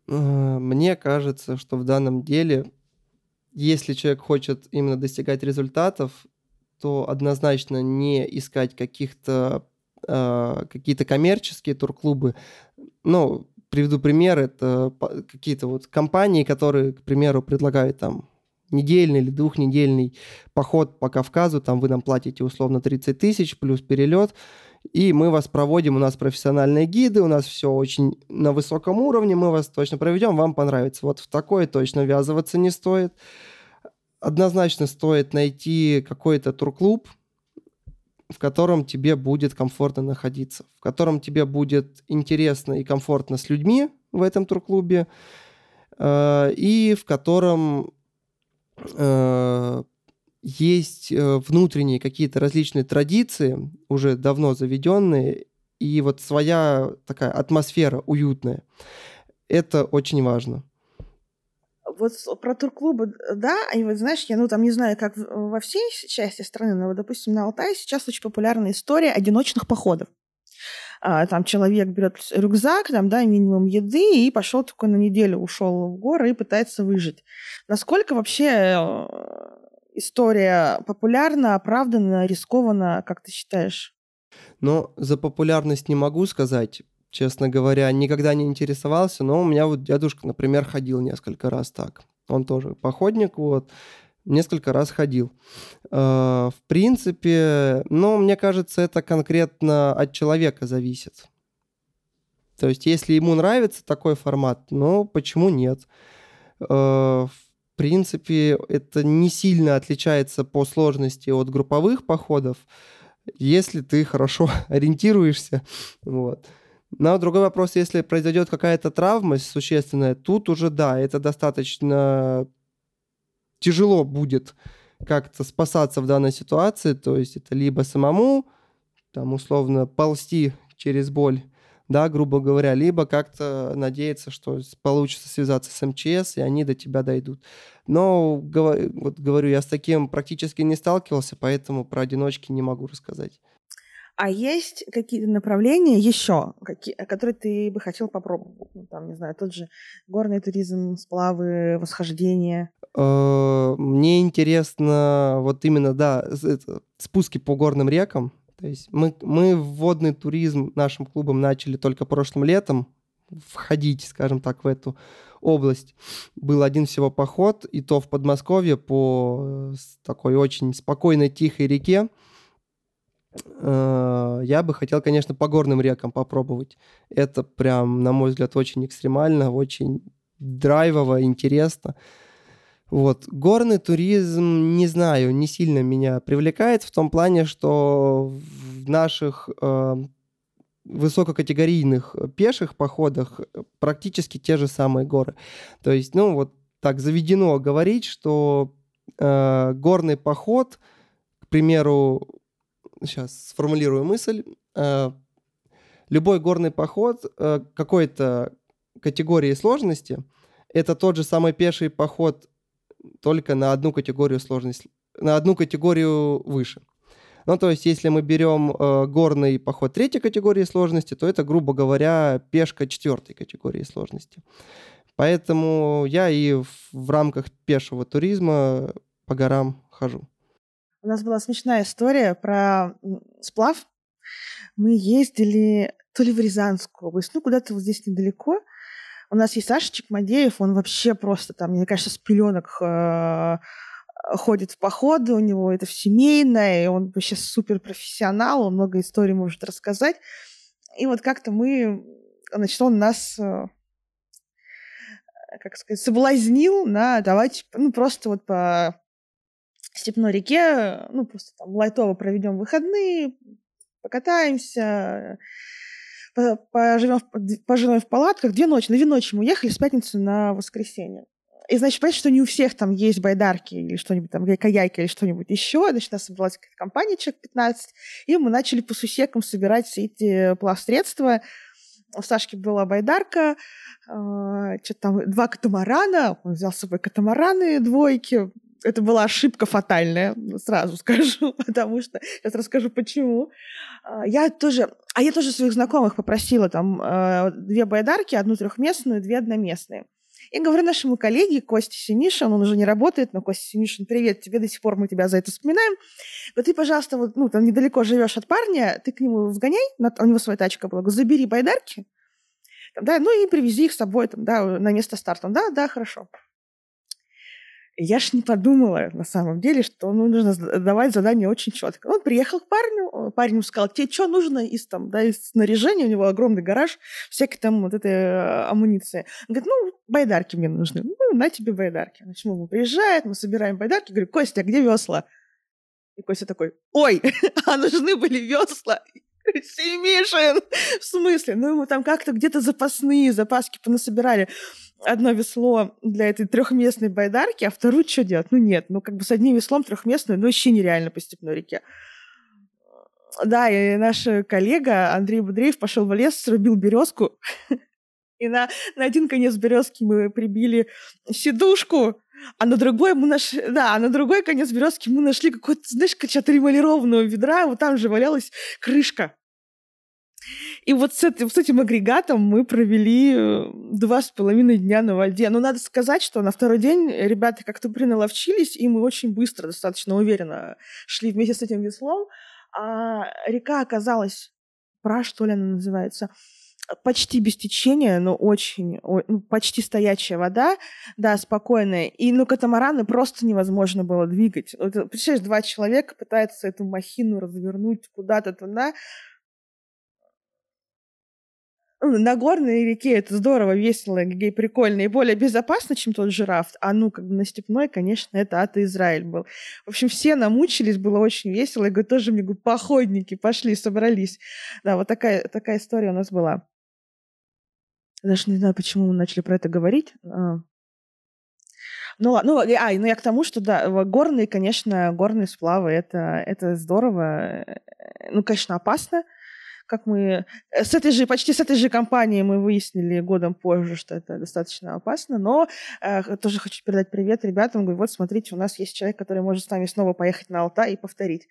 Э, мне кажется, что в данном деле, если человек хочет именно достигать результатов, то однозначно не искать каких-то э, какие-то коммерческие турклубы. Ну, приведу пример, это какие-то вот компании, которые, к примеру, предлагают там недельный или двухнедельный поход по Кавказу, там вы нам платите условно 30 тысяч плюс перелет, и мы вас проводим, у нас профессиональные гиды, у нас все очень на высоком уровне, мы вас точно проведем, вам понравится. Вот в такое точно ввязываться не стоит. Однозначно стоит найти какой-то турклуб, в котором тебе будет комфортно находиться, в котором тебе будет интересно и комфортно с людьми в этом турклубе, э, и в котором э, есть э, внутренние какие-то различные традиции, уже давно заведенные, и вот своя такая атмосфера уютная. Это очень важно
вот про турклубы, да, и вот знаешь, я, ну, там не знаю, как во всей части страны, но, вот, допустим, на Алтае сейчас очень популярная история одиночных походов. А, там человек берет рюкзак, там, да, минимум еды, и пошел такой на неделю, ушел в горы и пытается выжить. Насколько вообще э, история популярна, оправдана, рискована, как ты считаешь?
Но за популярность не могу сказать честно говоря, никогда не интересовался, но у меня вот дедушка, например, ходил несколько раз так. Он тоже походник, вот, несколько раз ходил. Э, в принципе, ну, мне кажется, это конкретно от человека зависит. То есть, если ему нравится такой формат, ну, почему нет? Э, в принципе, это не сильно отличается по сложности от групповых походов, если ты хорошо ориентируешься, вот. Но другой вопрос, если произойдет какая-то травма существенная, тут уже да, это достаточно тяжело будет как-то спасаться в данной ситуации, то есть это либо самому, там условно ползти через боль, да, грубо говоря, либо как-то надеяться, что получится связаться с МЧС, и они до тебя дойдут. Но, вот говорю, я с таким практически не сталкивался, поэтому про одиночки не могу рассказать.
А есть какие-то направления еще, какие, которые ты бы хотел попробовать? Ну, там, не знаю, тот же горный туризм, сплавы, восхождение.
Э, мне интересно вот именно, да, спуски по горным рекам. То есть мы, мы в водный туризм нашим клубом начали только прошлым летом входить, скажем так, в эту область. Был один всего поход, и то в Подмосковье по э, такой очень спокойной, тихой реке. Э, я бы хотел, конечно, по горным рекам попробовать. Это прям, на мой взгляд, очень экстремально, очень драйвово, интересно. Вот. Горный туризм, не знаю, не сильно меня привлекает в том плане, что в наших э, высококатегорийных пеших походах практически те же самые горы. То есть, ну, вот так заведено говорить, что э, горный поход, к примеру, сейчас сформулирую мысль. Э, любой горный поход э, какой-то категории сложности это тот же самый пеший поход только на одну категорию сложности, на одну категорию выше. Ну, то есть, если мы берем э, горный поход третьей категории сложности, то это, грубо говоря, пешка четвертой категории сложности. Поэтому я и в, в рамках пешего туризма по горам хожу.
У нас была смешная история про сплав. Мы ездили то ли в Рязанскую область, ну, куда-то вот здесь недалеко. У нас есть Саша Чекмадеев, он вообще просто там, мне кажется, с пеленок э, ходит в походы, у него это семейное, и он вообще супер профессионал, он много историй может рассказать. И вот как-то мы, значит, он нас э, как сказать, соблазнил на давайте, ну, просто вот по степной реке, ну, просто там лайтово проведем выходные, покатаемся, поживем, поживем в палатках. Две ночи, на две ночи мы уехали с пятницы на воскресенье. И, значит, понятно, что не у всех там есть байдарки или что-нибудь там, каяки или что-нибудь еще. Значит, у нас собралась какая-то компания, человек 15, и мы начали по сусекам собирать все эти плавсредства. У Сашки была байдарка, а, что-то там два катамарана, он взял с собой катамараны двойки, это была ошибка фатальная, сразу скажу, потому что сейчас расскажу почему. А, я тоже, а я тоже своих знакомых попросила там а, две байдарки, одну трехместную, две одноместные. И говорю нашему коллеге Косте Синишин, он уже не работает, но Костя Синишин, привет тебе, до сих пор мы тебя за это вспоминаем. Вот ты, пожалуйста, вот, ну, там недалеко живешь от парня, ты к нему сгоняй, у него своя тачка была, забери байдарки, да, ну и привези их с собой там, да, на место старта. Да, да, хорошо. Я ж не подумала, на самом деле, что ну, нужно давать задание очень четко. Он приехал к парню, парень ему сказал, тебе что нужно из, там, да, из снаряжения, у него огромный гараж, всякой там вот этой э, амуниции. Он говорит, ну, байдарки мне нужны. Ну, на тебе байдарки. Значит, он приезжает, мы собираем байдарки, говорю, Костя, а где весла? И Костя такой, ой, а нужны были весла. Семишин! В смысле? Ну, ему там как-то где-то запасные запаски понасобирали. Одно весло для этой трехместной байдарки, а вторую что делать? Ну, нет. Ну, как бы с одним веслом трехместную, ну, вообще нереально по степной реке. Да, и наш коллега Андрей Будреев пошел в лес, срубил березку, и на, на один конец березки мы прибили сидушку, а на другой мы нашли, да, а на другой конец березки мы нашли какой-то, знаешь, что-то ремалированного ведра, вот там же валялась крышка. И вот с, этим, с этим агрегатом мы провели э, два с половиной дня на воде. Но надо сказать, что на второй день ребята как-то приналовчились, и мы очень быстро, достаточно уверенно шли вместе с этим веслом. А река оказалась, Пра, что ли она называется, почти без течения, но очень, ну, почти стоячая вода, да, спокойная. И, ну, катамараны просто невозможно было двигать. Вот, представляешь, два человека пытаются эту махину развернуть куда-то туда. Ну, на горной реке это здорово, весело, и прикольно, и более безопасно, чем тот жираф. А ну, как бы на степной, конечно, это Ата Израиль был. В общем, все намучились, было очень весело. Я говорю, тоже мне говорю, походники, пошли, собрались. Да, вот такая, такая история у нас была. Даже не знаю, почему мы начали про это говорить. А. Ну ладно, ну, а, ну я к тому, что да, горные, конечно, горные сплавы это, это здорово. Э, ну, конечно, опасно. Как мы э, с этой же, почти с этой же компанией мы выяснили годом позже, что это достаточно опасно, но э, тоже хочу передать привет ребятам. Говорю, вот смотрите, у нас есть человек, который может с нами снова поехать на Алтай и повторить.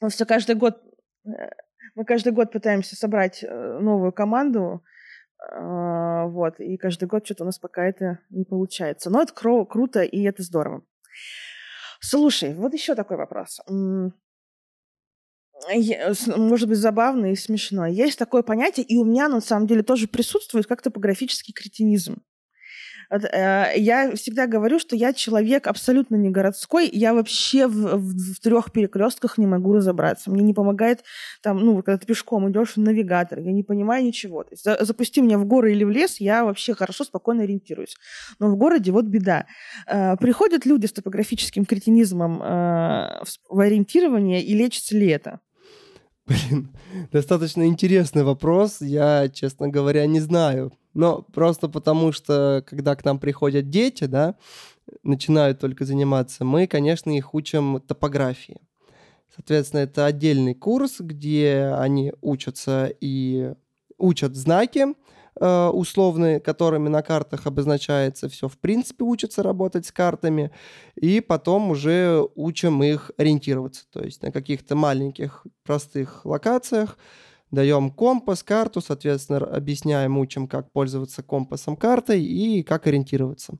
Он все каждый год э, мы каждый год пытаемся собрать э, новую команду, а, вот, и каждый год что-то у нас пока это не получается. Но это кру- круто, и это здорово. Слушай, вот еще такой вопрос. Может быть, забавно и смешно. Есть такое понятие, и у меня на самом деле тоже присутствует как топографический кретинизм. Э, я всегда говорю, что я человек абсолютно не городской, я вообще в, в, в трех перекрестках не могу разобраться. Мне не помогает там, ну, когда ты пешком идешь навигатор, я не понимаю ничего. То есть за, запусти меня в горы или в лес, я вообще хорошо, спокойно ориентируюсь. Но в городе вот беда. Э, приходят люди с топографическим кретинизмом э, в ориентирование, и лечится ли это?
Блин, достаточно интересный вопрос. Я, честно говоря, не знаю. Но просто потому, что когда к нам приходят дети, да, начинают только заниматься, мы, конечно, их учим топографии. Соответственно, это отдельный курс, где они учатся и учат знаки, Э, условные, которыми на картах обозначается все, в принципе, учатся работать с картами, и потом уже учим их ориентироваться, то есть на каких-то маленьких простых локациях, даем компас, карту, соответственно, объясняем, учим, как пользоваться компасом картой и как ориентироваться.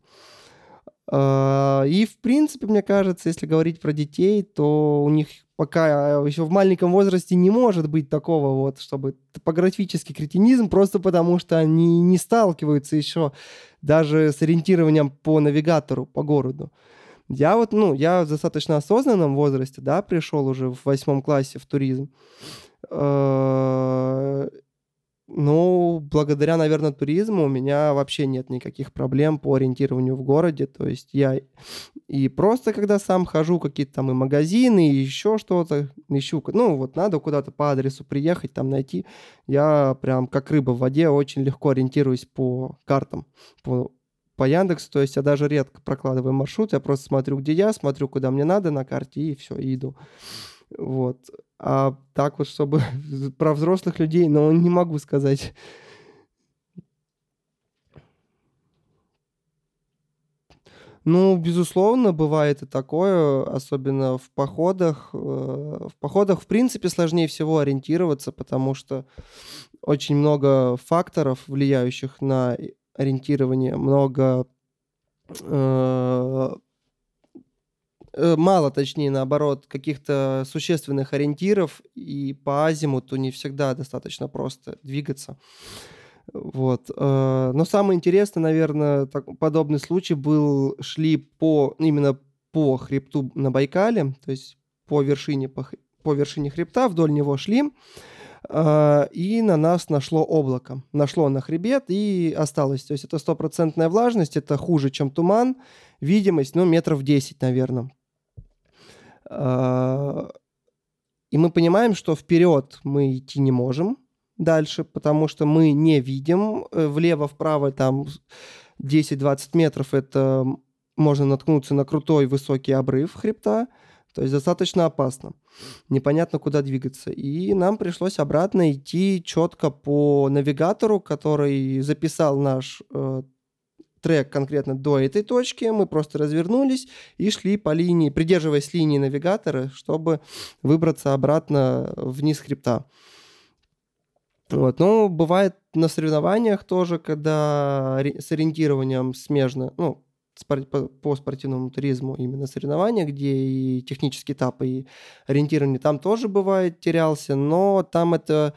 Э, и, в принципе, мне кажется, если говорить про детей, то у них пока еще в маленьком возрасте не может быть такого вот, чтобы топографический кретинизм, просто потому что они не сталкиваются еще даже с ориентированием по навигатору, по городу. Я вот, ну, я в достаточно осознанном возрасте, да, пришел уже в восьмом классе в туризм. Э, ну, благодаря, наверное, туризму у меня вообще нет никаких проблем по ориентированию в городе. То есть я и просто, когда сам хожу, какие-то там и магазины, и еще что-то ищу, ну, вот надо куда-то по адресу приехать, там найти, я прям как рыба в воде очень легко ориентируюсь по картам, по, по Яндексу. То есть я даже редко прокладываю маршрут, я просто смотрю, где я, смотрю, куда мне надо на карте, и все, и иду. Вот. А так вот, чтобы про взрослых людей, ну, не могу сказать. Ну, безусловно, бывает и такое, особенно в походах. Э, в походах, в принципе, сложнее всего ориентироваться, потому что очень много факторов, влияющих на ориентирование, много Э, мало, точнее, наоборот, каких-то существенных ориентиров, и по азимуту не всегда достаточно просто двигаться. Вот. Э, но самое интересное, наверное, так, подобный случай был, шли по, именно по хребту на Байкале, то есть по вершине, по, по вершине хребта, вдоль него шли, э, и на нас нашло облако. Нашло на хребет и осталось. То есть это стопроцентная влажность, это хуже, чем туман, видимость, ну, метров 10, наверное. А, и мы понимаем, что вперед мы идти не можем дальше, потому что мы не видим э, влево-вправо там 10-20 метров. Это можно наткнуться на крутой высокий обрыв хребта. То есть достаточно опасно. Непонятно, куда двигаться. И нам пришлось обратно идти четко по навигатору, который записал наш э, трек конкретно до этой точки, мы просто развернулись и шли по линии, придерживаясь линии навигатора, чтобы выбраться обратно вниз хребта. Вот. Но бывает на соревнованиях тоже, когда с ориентированием смежно, ну, по спортивному туризму именно соревнования, где и технический этап, и ориентирование там тоже бывает терялся, но там это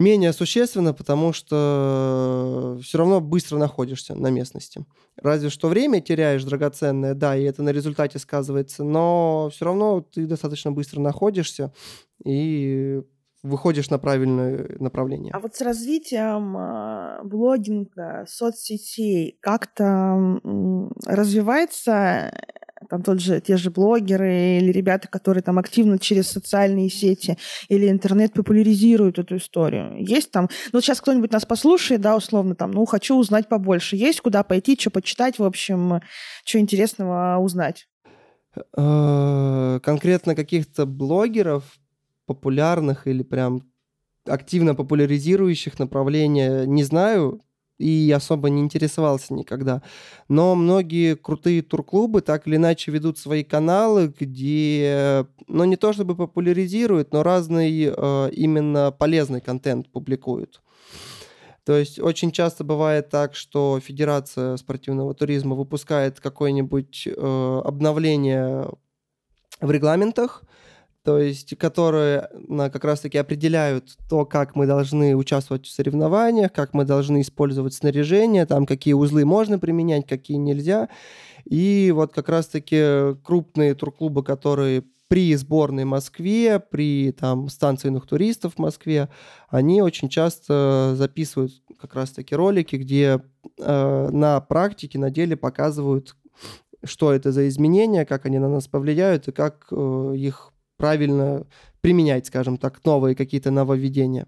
менее существенно, потому что все равно быстро находишься на местности. Разве что время теряешь драгоценное, да, и это на результате сказывается, но все равно ты достаточно быстро находишься и выходишь на правильное направление.
А вот с развитием э, блогинга, соцсетей как-то развивается там тот же, те же блогеры или ребята, которые там активно через социальные сети или интернет популяризируют эту историю. Есть там, ну сейчас кто-нибудь нас послушает, да, условно там, ну хочу узнать побольше. Есть куда пойти, что почитать, в общем, что интересного узнать?
Э, конкретно каких-то блогеров популярных или прям активно популяризирующих направления не знаю и особо не интересовался никогда. Но многие крутые турклубы так или иначе ведут свои каналы, где, ну не то чтобы популяризируют, но разный э, именно полезный контент публикуют. То есть очень часто бывает так, что Федерация спортивного туризма выпускает какое-нибудь э, обновление в регламентах, то есть которые как раз-таки определяют то, как мы должны участвовать в соревнованиях, как мы должны использовать снаряжение, там какие узлы можно применять, какие нельзя. И вот как раз-таки крупные турклубы, которые при сборной Москве, при там станции туристов в Москве, они очень часто записывают как раз-таки ролики, где э, на практике, на деле показывают, что это за изменения, как они на нас повлияют и как э, их правильно применять, скажем так, новые какие-то нововведения.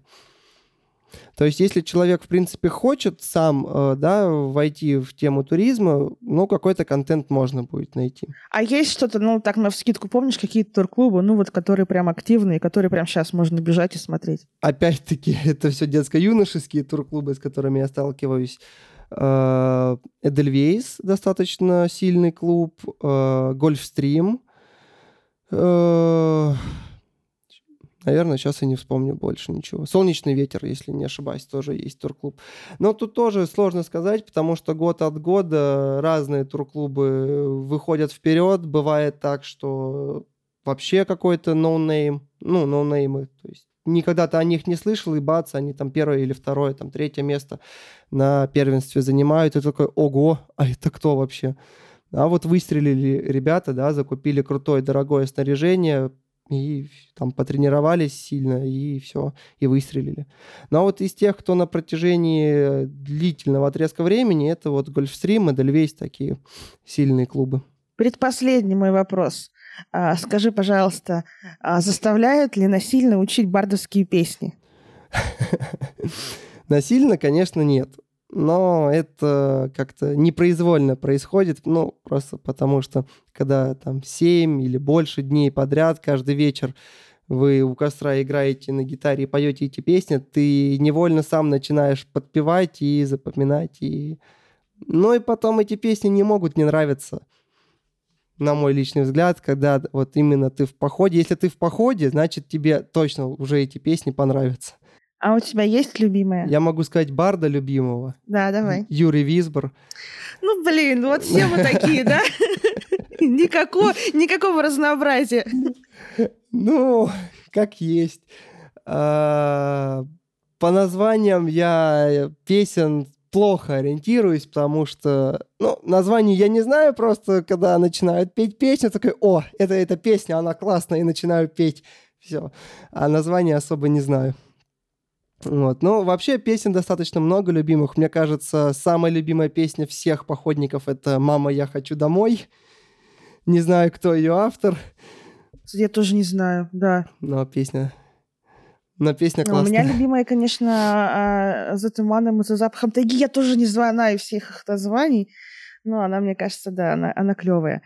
То есть, если человек, в принципе, хочет сам э, да, войти в тему туризма, ну, какой-то контент можно будет найти.
А есть что-то, ну, так на вскидку, помнишь, какие-то турклубы, ну, вот, которые прям активные, которые прям сейчас можно бежать и смотреть?
Опять-таки, это все детско-юношеские турклубы, с которыми я сталкиваюсь. Э, Эдельвейс достаточно сильный клуб, э, Гольфстрим — наверное, сейчас я не вспомню больше ничего. Солнечный ветер, если не ошибаюсь, тоже есть турклуб. Но тут тоже сложно сказать, потому что год от года разные турклубы выходят вперед. Бывает так, что вообще какой-то no name, ну, no name ы, то есть никогда ты о них не слышал, и бац, они там первое или второе, там третье место на первенстве занимают, и ты такой, ого, а это кто вообще? А вот выстрелили ребята, да, закупили крутое, дорогое снаряжение, и там потренировались сильно, и все, и выстрелили. Но вот из тех, кто на протяжении длительного отрезка времени, это вот Гольфстрим и Дельвейс такие сильные клубы.
Предпоследний мой вопрос. А, скажи, пожалуйста, а заставляют ли насильно учить бардовские песни?
Насильно, конечно, нет но это как-то непроизвольно происходит, ну, просто потому что, когда там 7 или больше дней подряд, каждый вечер вы у костра играете на гитаре и поете эти песни, ты невольно сам начинаешь подпевать и запоминать. И... Ну и потом эти песни не могут не нравиться, на мой личный взгляд, когда вот именно ты в походе. Если ты в походе, значит тебе точно уже эти песни понравятся.
А у тебя есть любимая?
Я могу сказать Барда любимого.
Да, давай.
Юрий Висбор.
Ну, блин, вот все мы такие, да? Никакого, никакого разнообразия.
Ну, как есть. А, по названиям я песен плохо ориентируюсь, потому что, ну, название я не знаю, просто когда начинают петь песню, такой, о, это эта песня, она классная, и начинаю петь. Все. А название особо не знаю. Вот. Ну, вообще песен достаточно много любимых. Мне кажется, самая любимая песня всех походников — это «Мама, я хочу домой». Не знаю, кто ее автор.
Я тоже не знаю, да.
Но песня... Но песня классная.
у меня любимая, конечно, а, «За туманом и за запахом тайги». Я тоже не знаю всех их названий, но она, мне кажется, да, она, она клевая.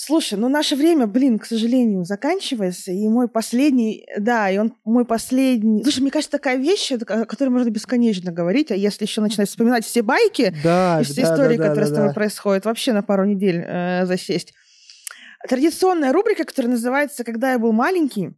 Слушай, ну наше время, блин, к сожалению, заканчивается, и мой последний, да, и он мой последний. Слушай, мне кажется, такая вещь, о которой можно бесконечно говорить, а если еще начинать вспоминать все байки
да,
и все
да,
истории,
да,
которые
да,
с тобой
да.
происходят, вообще на пару недель э, засесть. Традиционная рубрика, которая называется «Когда я был маленький»,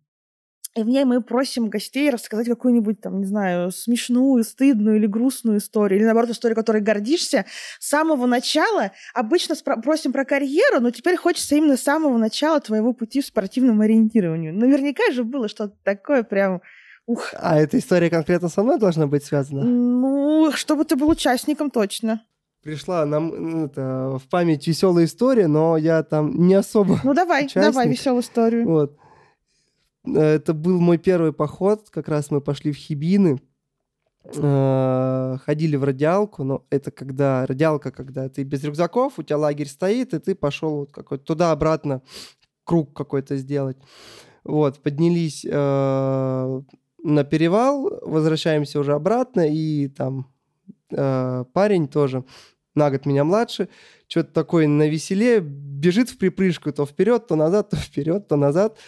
и в ней мы просим гостей рассказать какую-нибудь, там, не знаю, смешную, стыдную или грустную историю, или, наоборот, историю, которой гордишься. С самого начала обычно спро- просим про карьеру, но теперь хочется именно с самого начала твоего пути в спортивном ориентировании. Наверняка же было что-то такое прям... Ух.
А эта история конкретно со мной должна быть связана?
Ну, чтобы ты был участником, точно.
Пришла нам это, в память веселая история, но я там не особо
Ну, давай,
Участник.
давай веселую историю.
Вот. Э, Это был мой первый поход. Как раз мы пошли в Хибины. Э, Ходили в радиалку, но это когда радиалка, когда ты без рюкзаков, у тебя лагерь стоит, и ты пошел вот какой-то туда-обратно круг какой-то сделать. Вот, поднялись э, на перевал, возвращаемся уже обратно, и там э, парень тоже на год меня младше, что-то такое на веселе, бежит в припрыжку то вперед, то назад, то вперед, то назад.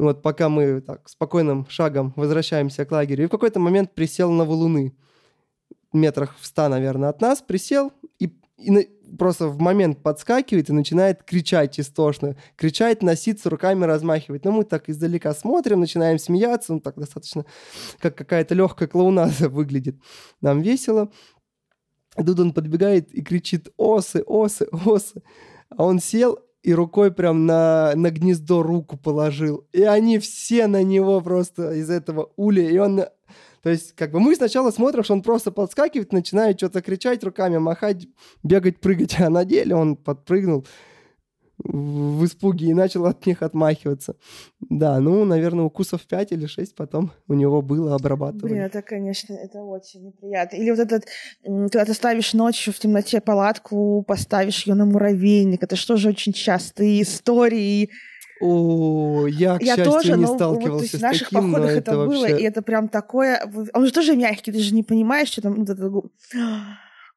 Вот пока мы так спокойным шагом возвращаемся к лагерю. И в какой-то момент присел на валуны. Метрах в ста, наверное, от нас присел и, и на- просто в момент подскакивает и начинает кричать истошно. Кричать, носиться, руками размахивать. Но мы так издалека смотрим, начинаем смеяться. Ну, так достаточно, как какая-то легкая клоунада выглядит. Нам весело. И он подбегает и кричит «Осы, осы, осы!» А он сел и рукой прям на, на гнездо руку положил. И они все на него просто из этого уля. И он... То есть, как бы мы сначала смотрим, что он просто подскакивает, начинает что-то кричать руками, махать, бегать, прыгать. А на деле он подпрыгнул в испуге и начал от них отмахиваться. Да, ну, наверное, укусов 5 или 6 потом у него было обрабатывали.
Блин, это, конечно, это очень неприятно. Или вот этот, когда ты ставишь ночью в темноте палатку, поставишь ее на муравейник. Это что же очень частые истории.
О, я, к
Я
счастью,
тоже,
не
но вот, то
сталкивался
есть
с
наших
таким,
походах
это,
это, было,
вообще...
и это прям такое... Он же тоже мягкий, ты же не понимаешь, что там...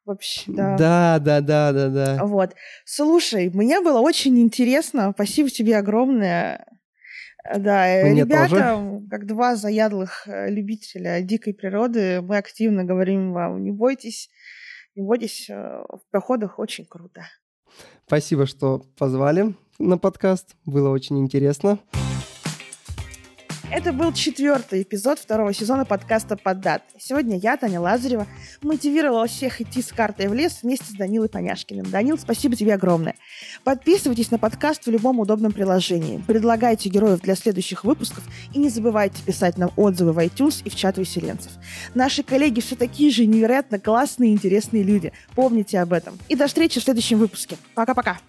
Вообще, да.
Да, да, да, да, да.
Вот. Слушай, мне было очень интересно. Спасибо тебе огромное. Э, Да, э,
Мне
ребята, как два заядлых э, любителя дикой природы, мы активно говорим вам, не бойтесь, не бойтесь, в походах очень круто.
Спасибо, что позвали на подкаст. Было очень интересно.
Это был четвертый эпизод второго сезона подкаста «Поддат». Сегодня я, Таня Лазарева, мотивировала всех идти с картой в лес вместе с Данилой Поняшкиным. Данил, спасибо тебе огромное. Подписывайтесь на подкаст в любом удобном приложении. Предлагайте героев для следующих выпусков и не забывайте писать нам отзывы в iTunes и в чат выселенцев. Наши коллеги все такие же невероятно классные и интересные люди. Помните об этом. И до встречи в следующем выпуске. Пока-пока.